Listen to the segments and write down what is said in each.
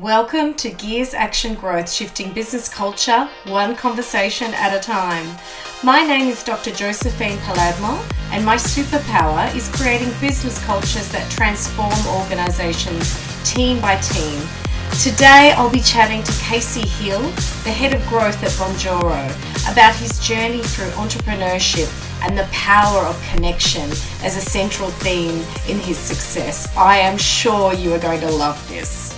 Welcome to Gears Action Growth, shifting business culture one conversation at a time. My name is Dr. Josephine Palermo, and my superpower is creating business cultures that transform organizations team by team. Today, I'll be chatting to Casey Hill, the head of growth at Bonjoro, about his journey through entrepreneurship and the power of connection as a central theme in his success. I am sure you are going to love this.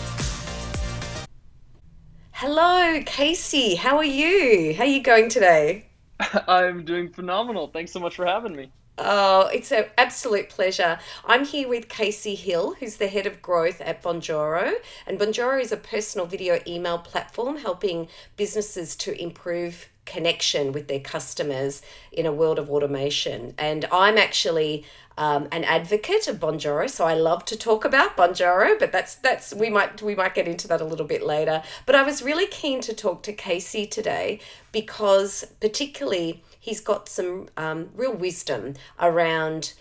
Hello, Casey. How are you? How are you going today? I'm doing phenomenal. Thanks so much for having me. Oh, it's an absolute pleasure. I'm here with Casey Hill, who's the head of growth at Bonjoro. And Bonjoro is a personal video email platform helping businesses to improve connection with their customers in a world of automation. And I'm actually um, an advocate of Bonjoro, so I love to talk about Bonjoro, but that's that's we might we might get into that a little bit later. But I was really keen to talk to Casey today because particularly he's got some um, real wisdom around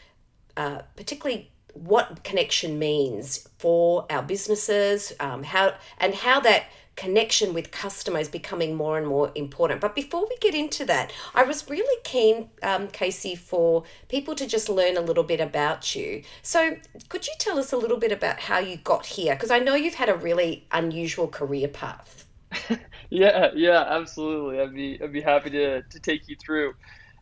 uh, particularly what connection means for our businesses, um, how and how that connection with customers becoming more and more important. But before we get into that, I was really keen, um, Casey, for people to just learn a little bit about you. So, could you tell us a little bit about how you got here? Because I know you've had a really unusual career path. yeah, yeah, absolutely. I'd be I'd be happy to to take you through.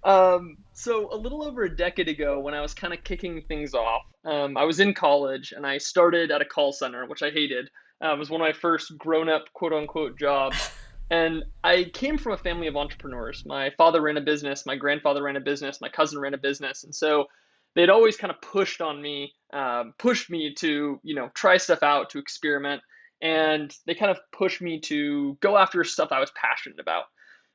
Um, so a little over a decade ago, when I was kind of kicking things off, um, I was in college and I started at a call center, which I hated. Uh, it was one of my first grown up quote unquote jobs. And I came from a family of entrepreneurs. My father ran a business, my grandfather ran a business, my cousin ran a business. And so they'd always kind of pushed on me, um, pushed me to, you know, try stuff out, to experiment. And they kind of pushed me to go after stuff I was passionate about.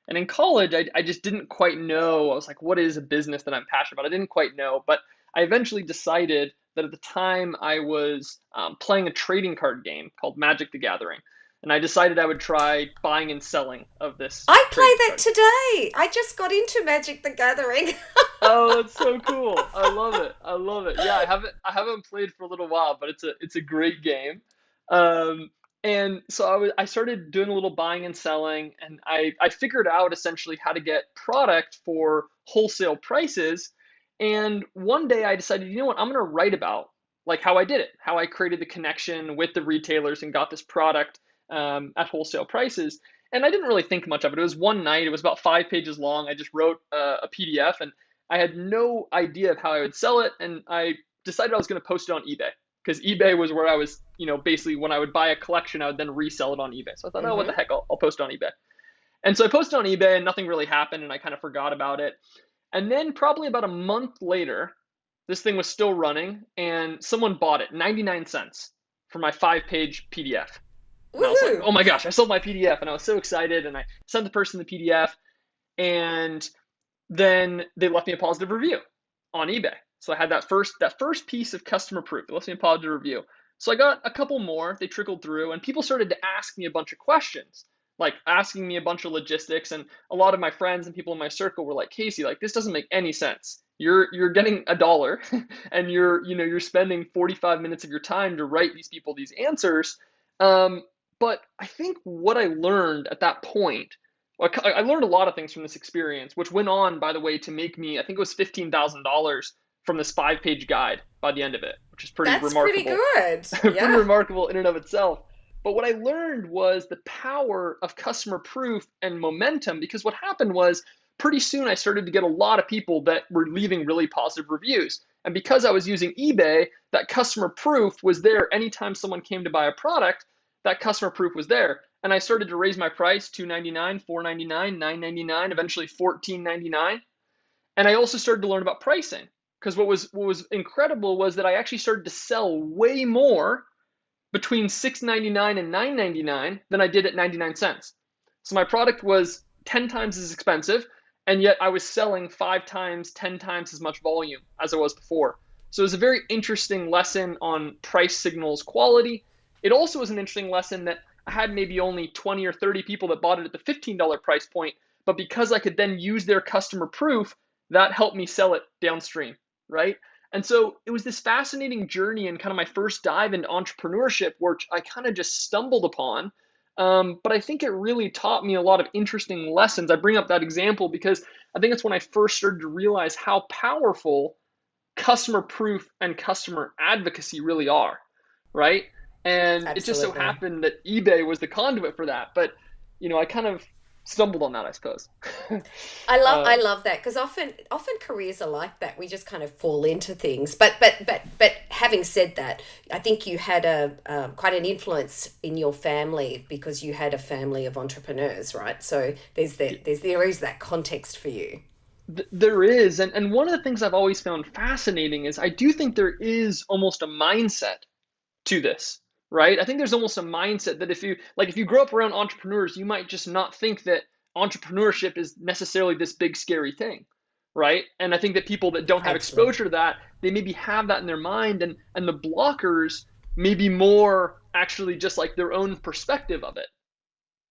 And in college, I, I just didn't quite know. I was like, what is a business that I'm passionate about? I didn't quite know. But I eventually decided that at the time I was um, playing a trading card game called Magic the Gathering. And I decided I would try buying and selling of this. I play that card. today. I just got into Magic the Gathering. oh, that's so cool! I love it. I love it. Yeah, I haven't I haven't played for a little while, but it's a it's a great game. Um, and so I was I started doing a little buying and selling, and I I figured out essentially how to get product for wholesale prices and one day I decided, you know what, I'm going to write about like how I did it, how I created the connection with the retailers and got this product um, at wholesale prices. And I didn't really think much of it. It was one night. It was about five pages long. I just wrote uh, a PDF, and I had no idea of how I would sell it. And I decided I was going to post it on eBay because eBay was where I was, you know, basically when I would buy a collection, I would then resell it on eBay. So I thought, mm-hmm. oh, what the mm-hmm. heck, I'll, I'll post it on eBay. And so I posted on eBay, and nothing really happened, and I kind of forgot about it. And then probably about a month later, this thing was still running and someone bought it 99 cents for my five page PDF. And I was like, oh my gosh, I sold my PDF and I was so excited and I sent the person the PDF and then they left me a positive review on eBay. So I had that first that first piece of customer proof. They left me a positive review. So I got a couple more, they trickled through and people started to ask me a bunch of questions like asking me a bunch of logistics and a lot of my friends and people in my circle were like casey like this doesn't make any sense you're you're getting a dollar and you're you know you're spending 45 minutes of your time to write these people these answers um, but i think what i learned at that point I learned a lot of things from this experience, which went on, by the way, to make me, I think it was $15,000 from this five page guide by the end of it, which is pretty That's remarkable. pretty good. Yeah. pretty remarkable in and of itself. But what I learned was the power of customer proof and momentum because what happened was pretty soon I started to get a lot of people that were leaving really positive reviews. And because I was using eBay, that customer proof was there anytime someone came to buy a product, that customer proof was there. And I started to raise my price $2.99, $4.99, $9.99, eventually $14.99. And I also started to learn about pricing because what was what was incredible was that I actually started to sell way more between $6.99 and $9.99 than I did at 99 cents. So my product was 10 times as expensive, and yet I was selling five times, 10 times as much volume as I was before. So it was a very interesting lesson on price signals quality. It also was an interesting lesson that I had maybe only 20 or 30 people that bought it at the $15 price point, but because I could then use their customer proof, that helped me sell it downstream, right? And so it was this fascinating journey and kind of my first dive into entrepreneurship, which I kind of just stumbled upon. Um, but I think it really taught me a lot of interesting lessons. I bring up that example because I think it's when I first started to realize how powerful customer proof and customer advocacy really are, right? And Absolutely. it just so happened that eBay was the conduit for that. But, you know, I kind of stumbled on that, I suppose. I love uh, I love that because often often careers are like that. We just kind of fall into things. But but but but having said that, I think you had a um, quite an influence in your family because you had a family of entrepreneurs, right? So there's that there's there is that context for you. There is, and and one of the things I've always found fascinating is I do think there is almost a mindset to this right? I think there's almost a mindset that if you like if you grow up around entrepreneurs, you might just not think that entrepreneurship is necessarily this big scary thing, right? And I think that people that don't have Absolutely. exposure to that, they maybe have that in their mind and and the blockers may be more actually just like their own perspective of it,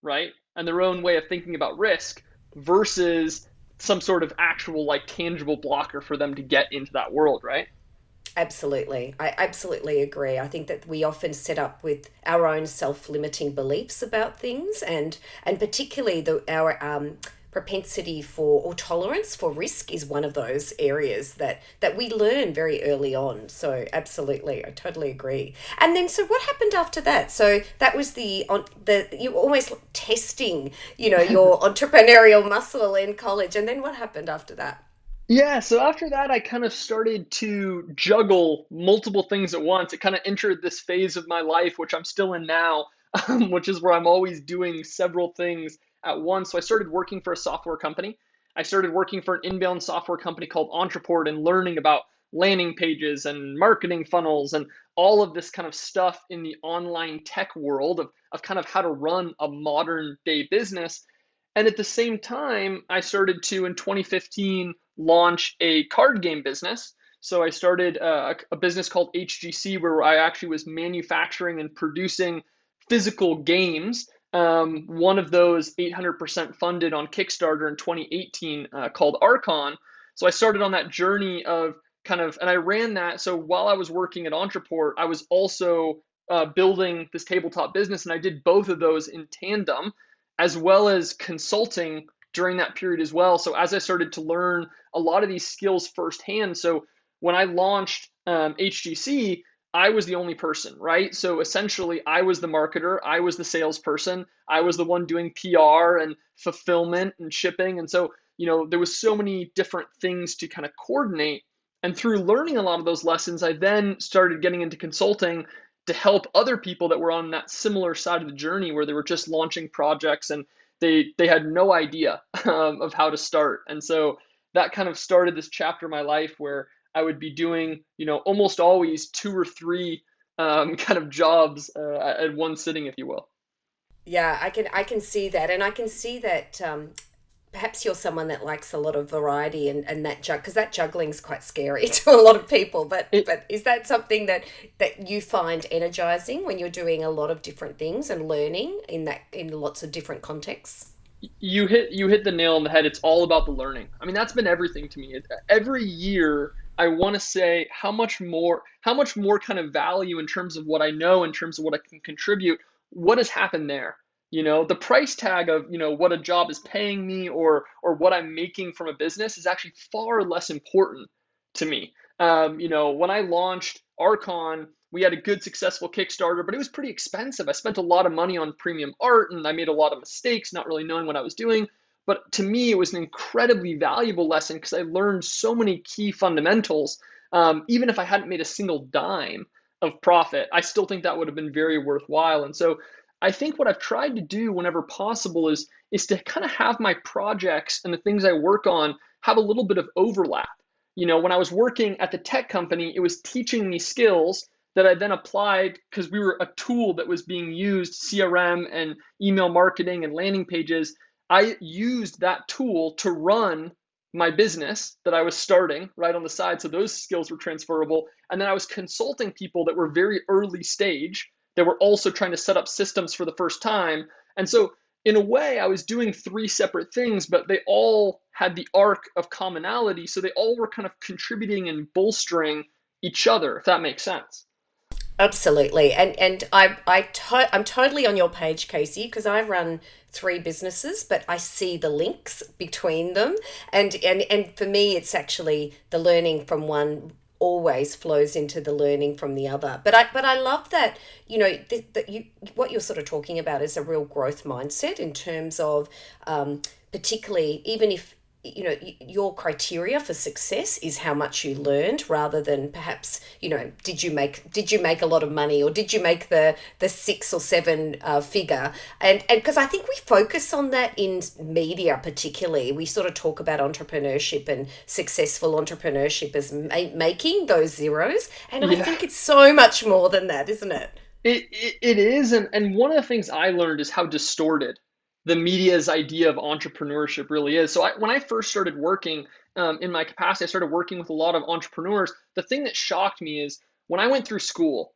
right? And their own way of thinking about risk versus some sort of actual like tangible blocker for them to get into that world, right? Absolutely. I absolutely agree. I think that we often set up with our own self-limiting beliefs about things and and particularly the our um propensity for or tolerance for risk is one of those areas that that we learn very early on. So absolutely. I totally agree. And then so what happened after that? So that was the on the you almost testing you know your entrepreneurial muscle in college. And then what happened after that yeah, so after that, I kind of started to juggle multiple things at once. It kind of entered this phase of my life, which I'm still in now, um, which is where I'm always doing several things at once. So I started working for a software company. I started working for an inbound software company called Ontraport and learning about landing pages and marketing funnels and all of this kind of stuff in the online tech world of, of kind of how to run a modern day business. And at the same time, I started to, in 2015, launch a card game business. So I started a, a business called HGC where I actually was manufacturing and producing physical games. Um, one of those 800% funded on Kickstarter in 2018 uh, called Archon. So I started on that journey of kind of, and I ran that. So while I was working at Ontraport, I was also uh, building this tabletop business, and I did both of those in tandem, as well as consulting during that period as well. So as I started to learn a lot of these skills firsthand, so when I launched um, HGC, I was the only person, right? So essentially, I was the marketer, I was the salesperson, I was the one doing PR and fulfillment and shipping. And so, you know, there was so many different things to kind of coordinate. And through learning a lot of those lessons, I then started getting into consulting to help other people that were on that similar side of the journey where they were just launching projects and they they had no idea um, of how to start. And so that kind of started this chapter of my life where i would be doing you know almost always two or three um, kind of jobs uh, at one sitting if you will. Yeah i can i can see that. And i can see that um, perhaps you're someone that likes a lot of variety and, and that jug because that juggling is quite scary to a lot of people but it, but is that something that that you find energizing when you're doing a lot of different things and learning in that in lots of different contexts? You hit you hit the nail on the head. It's all about the learning. I mean that's been everything to me. Every year i want to say how much more how much more kind of value in terms of what i know in terms of what i can contribute what has happened there you know the price tag of you know what a job is paying me or or what i'm making from a business is actually far less important to me. Um, you know when i launched archon we had a good successful kickstarter but it was pretty expensive. I spent a lot of money on premium art and i made a lot of mistakes not really knowing what i was doing. But to me it was an incredibly valuable lesson because i learned so many key fundamentals. Um, even if i hadn't made a single dime of profit i still think that would have been very worthwhile. And so I think what I've tried to do whenever possible is is to kind of have my projects and the things I work on have a little bit of overlap. You know, when I was working at the tech company, it was teaching me skills that I then applied because we were a tool that was being used CRM and email marketing and landing pages. I used that tool to run my business that I was starting right on the side. So those skills were transferable. And then I was consulting people that were very early stage they were also trying to set up systems for the first time. And so, in a way, I was doing three separate things, but they all had the arc of commonality. So they all were kind of contributing and bolstering each other, if that makes sense. Absolutely, and and I I to- I'm totally on your page, Casey, because I run three businesses, but I see the links between them, and and and for me, it's actually the learning from one always flows into the learning from the other. But I but I love that you know that you what you're sort of talking about is a real growth mindset in terms of um, particularly even if you know your criteria for success is how much you learned rather than perhaps you know did you make did you make a lot of money or did you make the the six or seven uh, figure? And and because i think we focus on that in media particularly. We sort of talk about entrepreneurship and successful entrepreneurship as ma- making those zeros. And yeah. i think it's so much more than that isn't it? It, it, it is. And, and one of the things i learned is how distorted the media's idea of entrepreneurship really is. So I, when I first started working um, in my capacity, I started working with a lot of entrepreneurs. The thing that shocked me is when I went through school,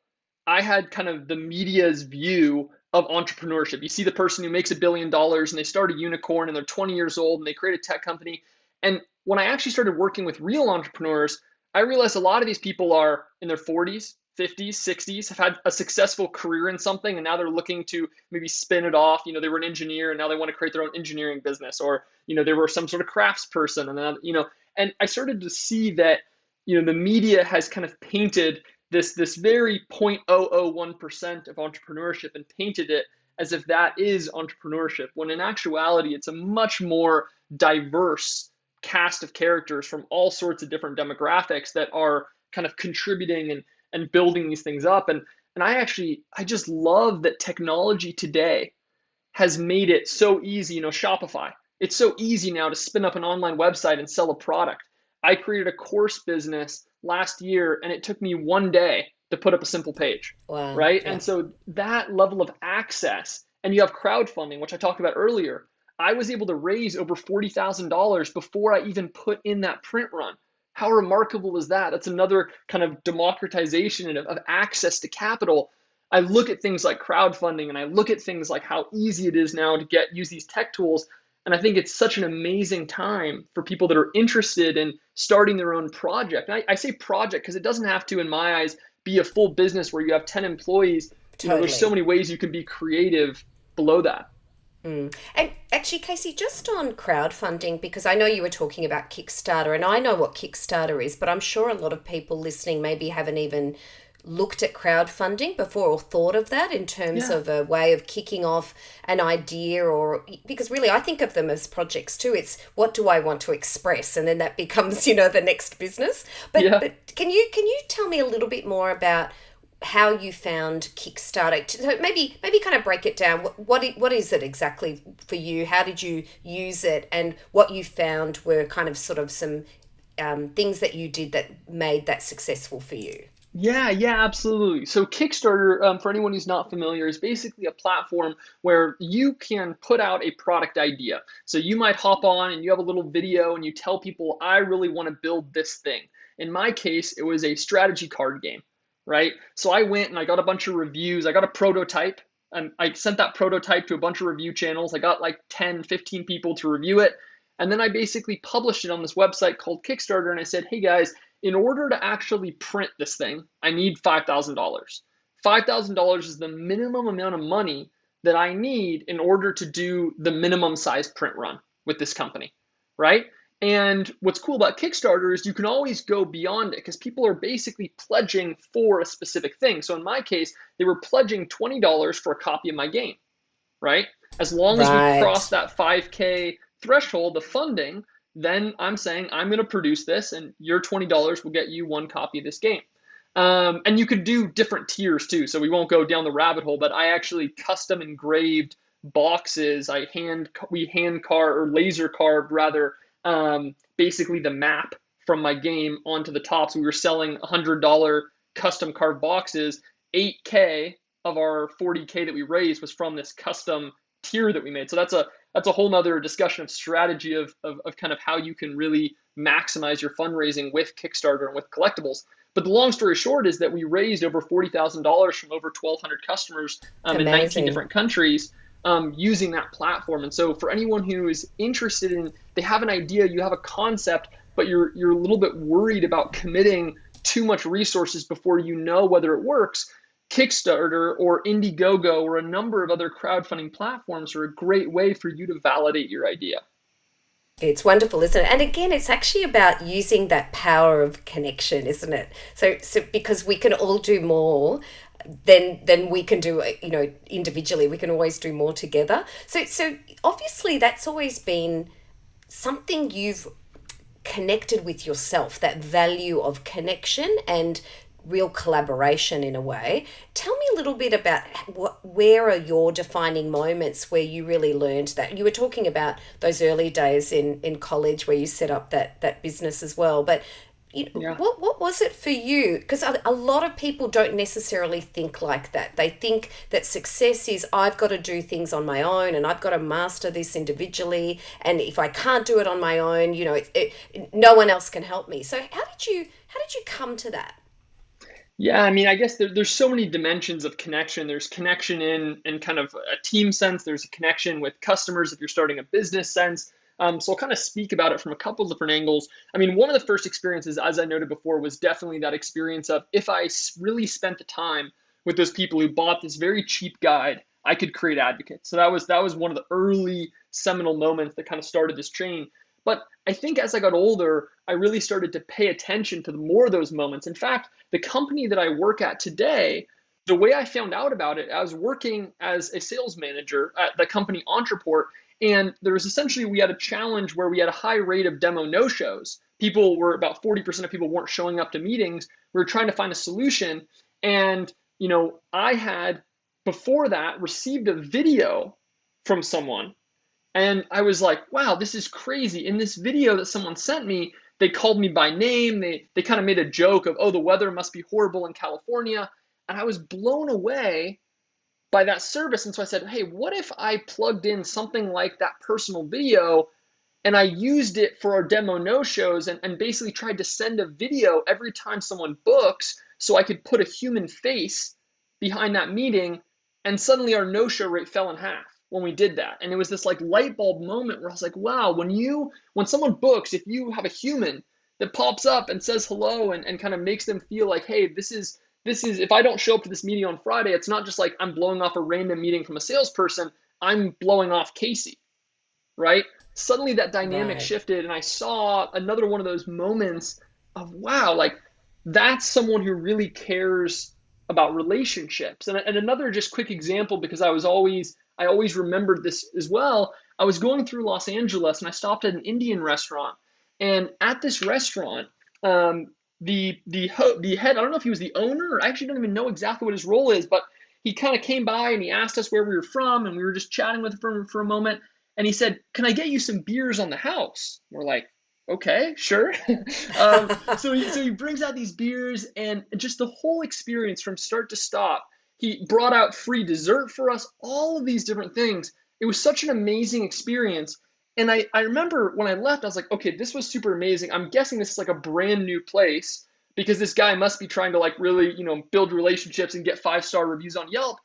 I had kind of the media's view of entrepreneurship. You see the person who makes a billion dollars and they start a unicorn and they're 20 years old and they create a tech company. And when I actually started working with real entrepreneurs, I realized a lot of these people are in their 40s, 50s, 60s, have had a successful career in something, and now they're looking to maybe spin it off. You know, they were an engineer, and now they want to create their own engineering business, or you know, they were some sort of crafts person, and then you know, and I started to see that you know the media has kind of painted this this very 0.001% of entrepreneurship and painted it as if that is entrepreneurship, when in actuality, it's a much more diverse cast of characters from all sorts of different demographics that are kind of contributing and and building these things up and and I actually I just love that technology today has made it so easy, you know, Shopify. It's so easy now to spin up an online website and sell a product. I created a course business last year and it took me one day to put up a simple page. Wow. Right? Yeah. And so that level of access and you have crowdfunding, which I talked about earlier. I was able to raise over $40,000 before I even put in that print run. How remarkable is that? That's another kind of democratization of, of access to capital. I look at things like crowdfunding and I look at things like how easy it is now to get use these tech tools. And I think it's such an amazing time for people that are interested in starting their own project. I, I, say project because it doesn't have to, in my eyes, be a full business where you have 10 employees. Totally. You know, there's so many ways you can be creative below that. Mm. And actually, Casey, just on crowdfunding, because I know you were talking about Kickstarter, and I know what Kickstarter is, but I'm sure a lot of people listening maybe haven't even looked at crowdfunding before or thought of that in terms yeah. of a way of kicking off an idea or because really I think of them as projects too it's what do I want to express and then that becomes you know the next business but, yeah. but can you can you tell me a little bit more about how you found Kickstarter. So maybe maybe kind of break it down. What what is it exactly for you? How did you use it, and what you found were kind of sort of some um, things that you did that made that successful for you. Yeah, yeah, absolutely. So Kickstarter, um, for anyone who's not familiar, is basically a platform where you can put out a product idea. So you might hop on and you have a little video and you tell people, I really want to build this thing. In my case, it was a strategy card game right? So I went and I got a bunch of reviews. I got a prototype and I sent that prototype to a bunch of review channels. I got like 10, 15 people to review it. And then I basically published it on this website called Kickstarter. And I said, hey guys, in order to actually print this thing, I need $5,000. $5,000 is the minimum amount of money that I need in order to do the minimum size print run with this company, right? And what's cool about Kickstarter is you can always go beyond it because people are basically pledging for a specific thing. So in my case, they were pledging $20 for a copy of my game, right? As long as we cross that 5K threshold, the funding, then I'm saying I'm going to produce this and your $20 will get you one copy of this game. Um, and you could do different tiers too. So we won't go down the rabbit hole, but I actually custom engraved boxes. I hand, we hand carved or laser carved rather um, basically the map from my game onto the top. So we were selling $100 custom carved boxes. 8K of our 40K that we raised was from this custom tier that we made. So that's a that's a whole nother discussion of strategy of, of, of kind of how you can really maximize your fundraising with Kickstarter and with collectibles. But the long story short is that we raised over $40,000 from over 1,200 customers um, in 19 different countries um, using that platform. And so for anyone who is interested in, they have an idea, you have a concept, but you're you're a little bit worried about committing too much resources before you know whether it works, Kickstarter or Indiegogo or a number of other crowdfunding platforms are a great way for you to validate your idea. It's wonderful, isn't it? And again, it's actually about using that power of connection, isn't it? So, so because we can all do more than then we can do, uh, you know, individually. We can always do more together. So, so obviously, that's always been something you've connected with yourself. That value of connection and real collaboration in a way. Tell me a little bit about what where are your defining moments where you really learned that. You were talking about those early days in in college where you set up that that business as well, but you know, yeah. what what was it for you? Because a, a lot of people don't necessarily think like that. They think that success is I've got to do things on my own and I've got to master this individually. And if I can't do it on my own, you know, it, it, no one else can help me. So how did you how did you come to that? Yeah, I mean, I guess there, there's so many dimensions of connection. There's connection in in kind of a team sense. There's a connection with customers if you're starting a business sense. Um, so I'll kind of speak about it from a couple different angles. I mean, one of the first experiences, as I noted before, was definitely that experience of if I really spent the time with those people who bought this very cheap guide, I could create advocates. So that was that was one of the early seminal moments that kind of started this chain. But I think as I got older, I really started to pay attention to more of those moments. In fact, the company that I work at today, the way I found out about it, I was working as a sales manager at the company Ontraport, and there was essentially we had a challenge where we had a high rate of demo no-shows. People were about 40% of people weren't showing up to meetings. We were trying to find a solution, and you know, I had before that received a video from someone and I was like, wow, this is crazy. In this video that someone sent me, they called me by name. They, they kind of made a joke of, oh, the weather must be horrible in California. And I was blown away by that service. And so I said, hey, what if I plugged in something like that personal video and I used it for our demo no shows and, and basically tried to send a video every time someone books so I could put a human face behind that meeting. And suddenly our no show rate fell in half when we did that. And it was this like light bulb moment where I was like, wow, when you, when someone books, if you have a human that pops up and says hello and, and kind of makes them feel like, hey, this is, this is, if I don't show up to this meeting on Friday, it's not just like I'm blowing off a random meeting from a salesperson, I'm blowing off Casey, right? Suddenly that dynamic right. shifted and I saw another one of those moments of, wow, like that's someone who really cares about relationships. And, and another just quick example, because I was always, I always remembered this as well. I was going through Los Angeles and I stopped at an Indian restaurant. And at this restaurant, um, the the ho- the head I don't know if he was the owner. I actually don't even know exactly what his role is, but he kind of came by and he asked us where we were from, and we were just chatting with him for, for a moment. And he said, "Can I get you some beers on the house?" We're like, "Okay, sure." um, so he, so he brings out these beers, and just the whole experience from start to stop he brought out free dessert for us, all of these different things. It was such an amazing experience. And I, I remember when I left, I was like, okay, this was super amazing. I'm guessing this is like a brand new place because this guy must be trying to like really, you know, build relationships and get five star reviews on Yelp.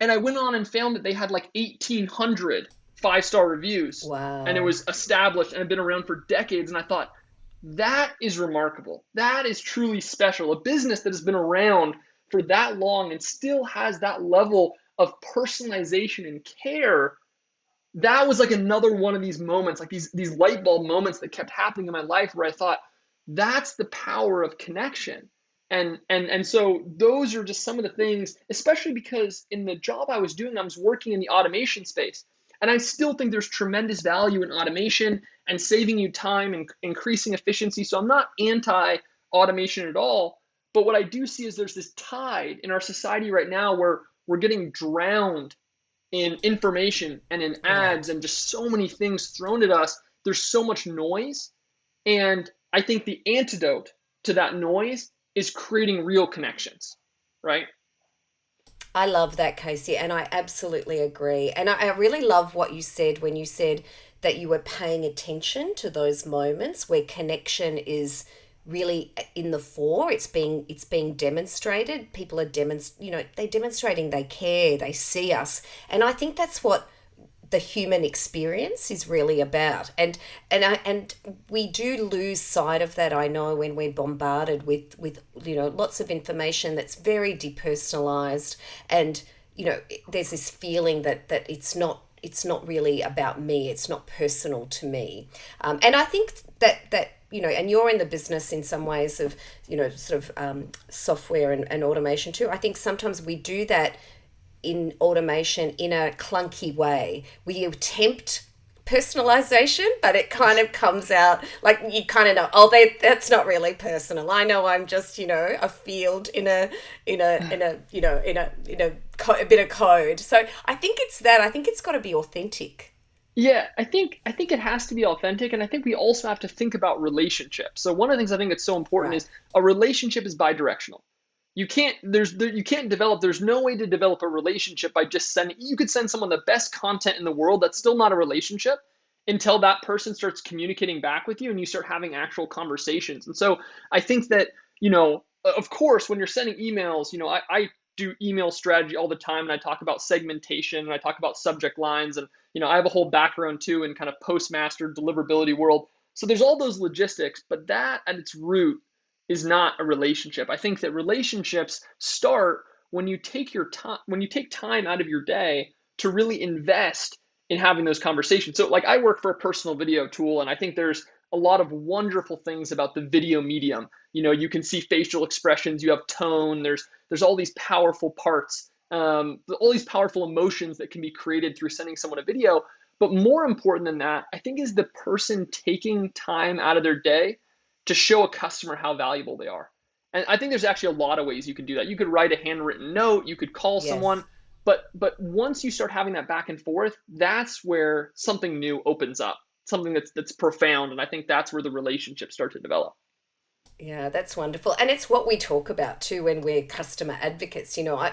And I went on and found that they had like 1,800 five star reviews. Wow. And it was established and had been around for decades. And I thought, that is remarkable. That is truly special. A business that has been around for that long and still has that level of personalization and care that was like another one of these moments like these these light bulb moments that kept happening in my life where i thought that's the power of connection. And and and so those are just some of the things especially because in the job i was doing i was working in the automation space and i still think there's tremendous value in automation and saving you time and increasing efficiency so i'm not anti automation at all but what I do see is there's this tide in our society right now where we're getting drowned in information and in ads and just so many things thrown at us. There's so much noise. And I think the antidote to that noise is creating real connections, right? I love that, Casey, and I absolutely agree. And I, I, really love what you said when you said that you were paying attention to those moments where connection is really in the fore it's being it's being demonstrated. People are demonst you know they're demonstrating they care they see us. And i think that's what the human experience is really about. And and I, and we do lose sight of that i know when we're bombarded with with you know lots of information that's very depersonalized. And you know there's this feeling that that it's not it's not really about me. It's not personal to me. Um, and i think that that you know and you're in the business in some ways of you know sort of um, software and, and automation too i think sometimes we do that in automation in a clunky way. We attempt personalization, but it kind of comes out like you kind of know, oh, they, that's not really personal. I know I'm just, you know, a field in a, in a, in a, you know, in a, in a, co- a bit of code. So I think it's that. I think it's got to be authentic. Yeah, I think I think it has to be authentic, and I think we also have to think about relationships. So one of the things I think that's so important right. is a relationship is bidirectional you can't there's there, you can't develop there's no way to develop a relationship by just sending you could send someone the best content in the world that's still not a relationship until that person starts communicating back with you and you start having actual conversations and so i think that you know of course when you're sending emails you know i, I do email strategy all the time and i talk about segmentation and i talk about subject lines and you know i have a whole background too in kind of postmaster deliverability world so there's all those logistics but that at its root is not a relationship. I think that relationships start when you take your time when you take time out of your day to really invest in having those conversations. So like I work for a personal video tool and I think there's a lot of wonderful things about the video medium. You know, you can see facial expressions, you have tone, there's there's all these powerful parts, um, all these powerful emotions that can be created through sending someone a video. But more important than that, I think is the person taking time out of their day to show a customer how valuable they are. And I think there's actually a lot of ways you can do that. You could write a handwritten note, you could call yes. someone, but but once you start having that back and forth, that's where something new opens up. Something that's that's profound and I think that's where the relationships start to develop. Yeah, that's wonderful. And it's what we talk about too when we're customer advocates. You know, I,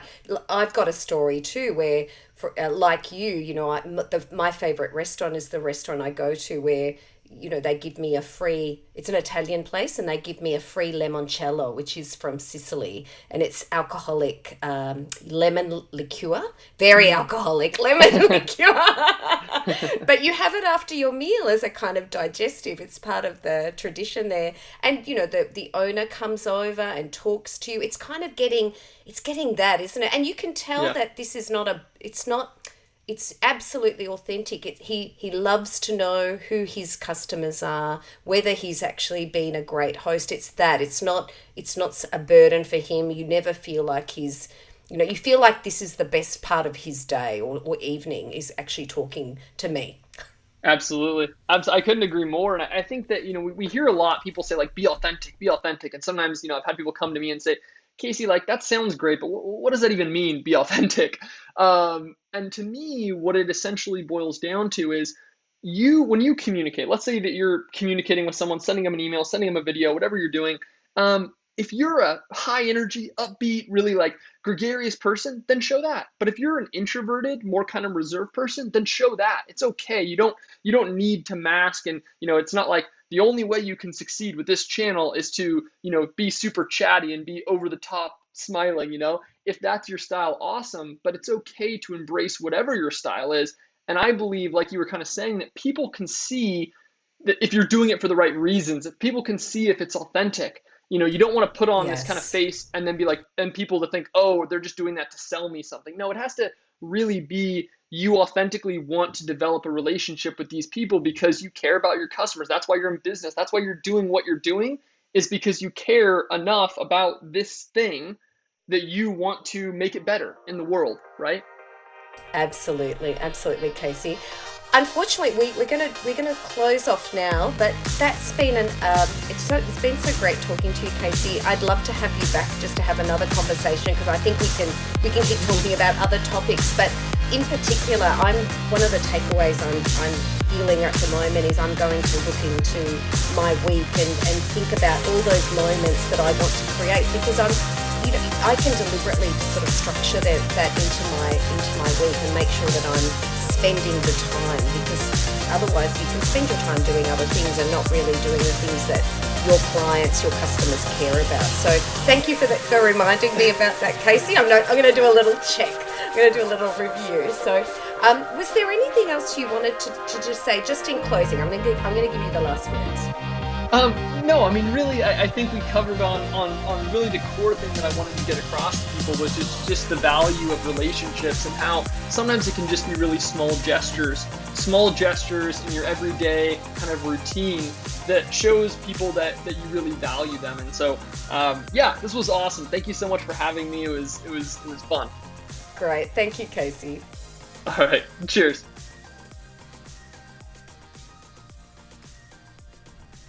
I've got a story too where, for, uh, like you, you know, I, the, my favorite restaurant is the restaurant I go to where you know, they give me a free, it's an Italian place, and they give me a free limoncello, which is from Sicily, and it's alcoholic um, lemon liqueur, very mm. alcoholic lemon liqueur. but you have it after your meal as a kind of digestive. It's part of the tradition there. And, you know, the, the owner comes over and talks to you. It's kind of getting, it's getting that, isn't it? And you can tell yeah. that this is not a, it's not, it's absolutely authentic. It, he he loves to know who his customers are, whether he's actually been a great host. It's that. It's not it's not a burden for him. You never feel like he's you know you feel like this is the best part of his day or, or evening is actually talking to me. Absolutely, I couldn't agree more. And I think that you know we, we hear a lot people say like be authentic, be authentic, and sometimes you know I've had people come to me and say Casey, like that sounds great, but w- what does that even mean? Be authentic. Um, and to me, what it essentially boils down to is you, when you communicate, let's say that you're communicating with someone, sending them an email, sending them a video, whatever you're doing. Um, if you're a high energy, upbeat, really like gregarious person, then show that. But if you're an introverted, more kind of reserved person, then show that. It's okay. You don't you don't need to mask and you know, it's not like the only way you can succeed with this channel is to, you know, be super chatty and be over the top smiling, you know. If that's your style, awesome, but it's okay to embrace whatever your style is. And I believe like you were kind of saying that people can see that if you're doing it for the right reasons, if people can see if it's authentic. You know, you don't want to put on yes. this kind of face and then be like, and people to think, oh, they're just doing that to sell me something. No, it has to really be you authentically want to develop a relationship with these people because you care about your customers. That's why you're in business. That's why you're doing what you're doing is because you care enough about this thing that you want to make it better in the world, right? Absolutely, absolutely, Casey unfortunately we, we're gonna we're gonna close off now but that's been an um, it's, so, it's been so great talking to you casey i'd love to have you back just to have another conversation because i think we can we can keep talking about other topics but in particular i'm one of the takeaways i'm i'm feeling at the moment is i'm going to look into my week and and think about all those moments that i want to create because i'm you know, I can deliberately sort of structure that, that into my into my week and make sure that I'm spending the time because otherwise you can spend your time doing other things and not really doing the things that your clients, your customers care about. So thank you for for reminding me about that, Casey. I'm, I'm going to do a little check. I'm going to do a little review. So Um, was there anything else you wanted to, to just say, just in closing? I'm going to I'm going to give you the last words. Um, no, I mean, really, I, I, think we covered on, on, on really the core thing that I wanted to get across to people was just, just the value of relationships and how sometimes it can just be really small gestures, small gestures in your everyday kind of routine that shows people that, that you really value them. And so, um, yeah, this was awesome. Thank you so much for having me. It was, it was, it was fun. Great. Thank you, Casey. All right. Cheers.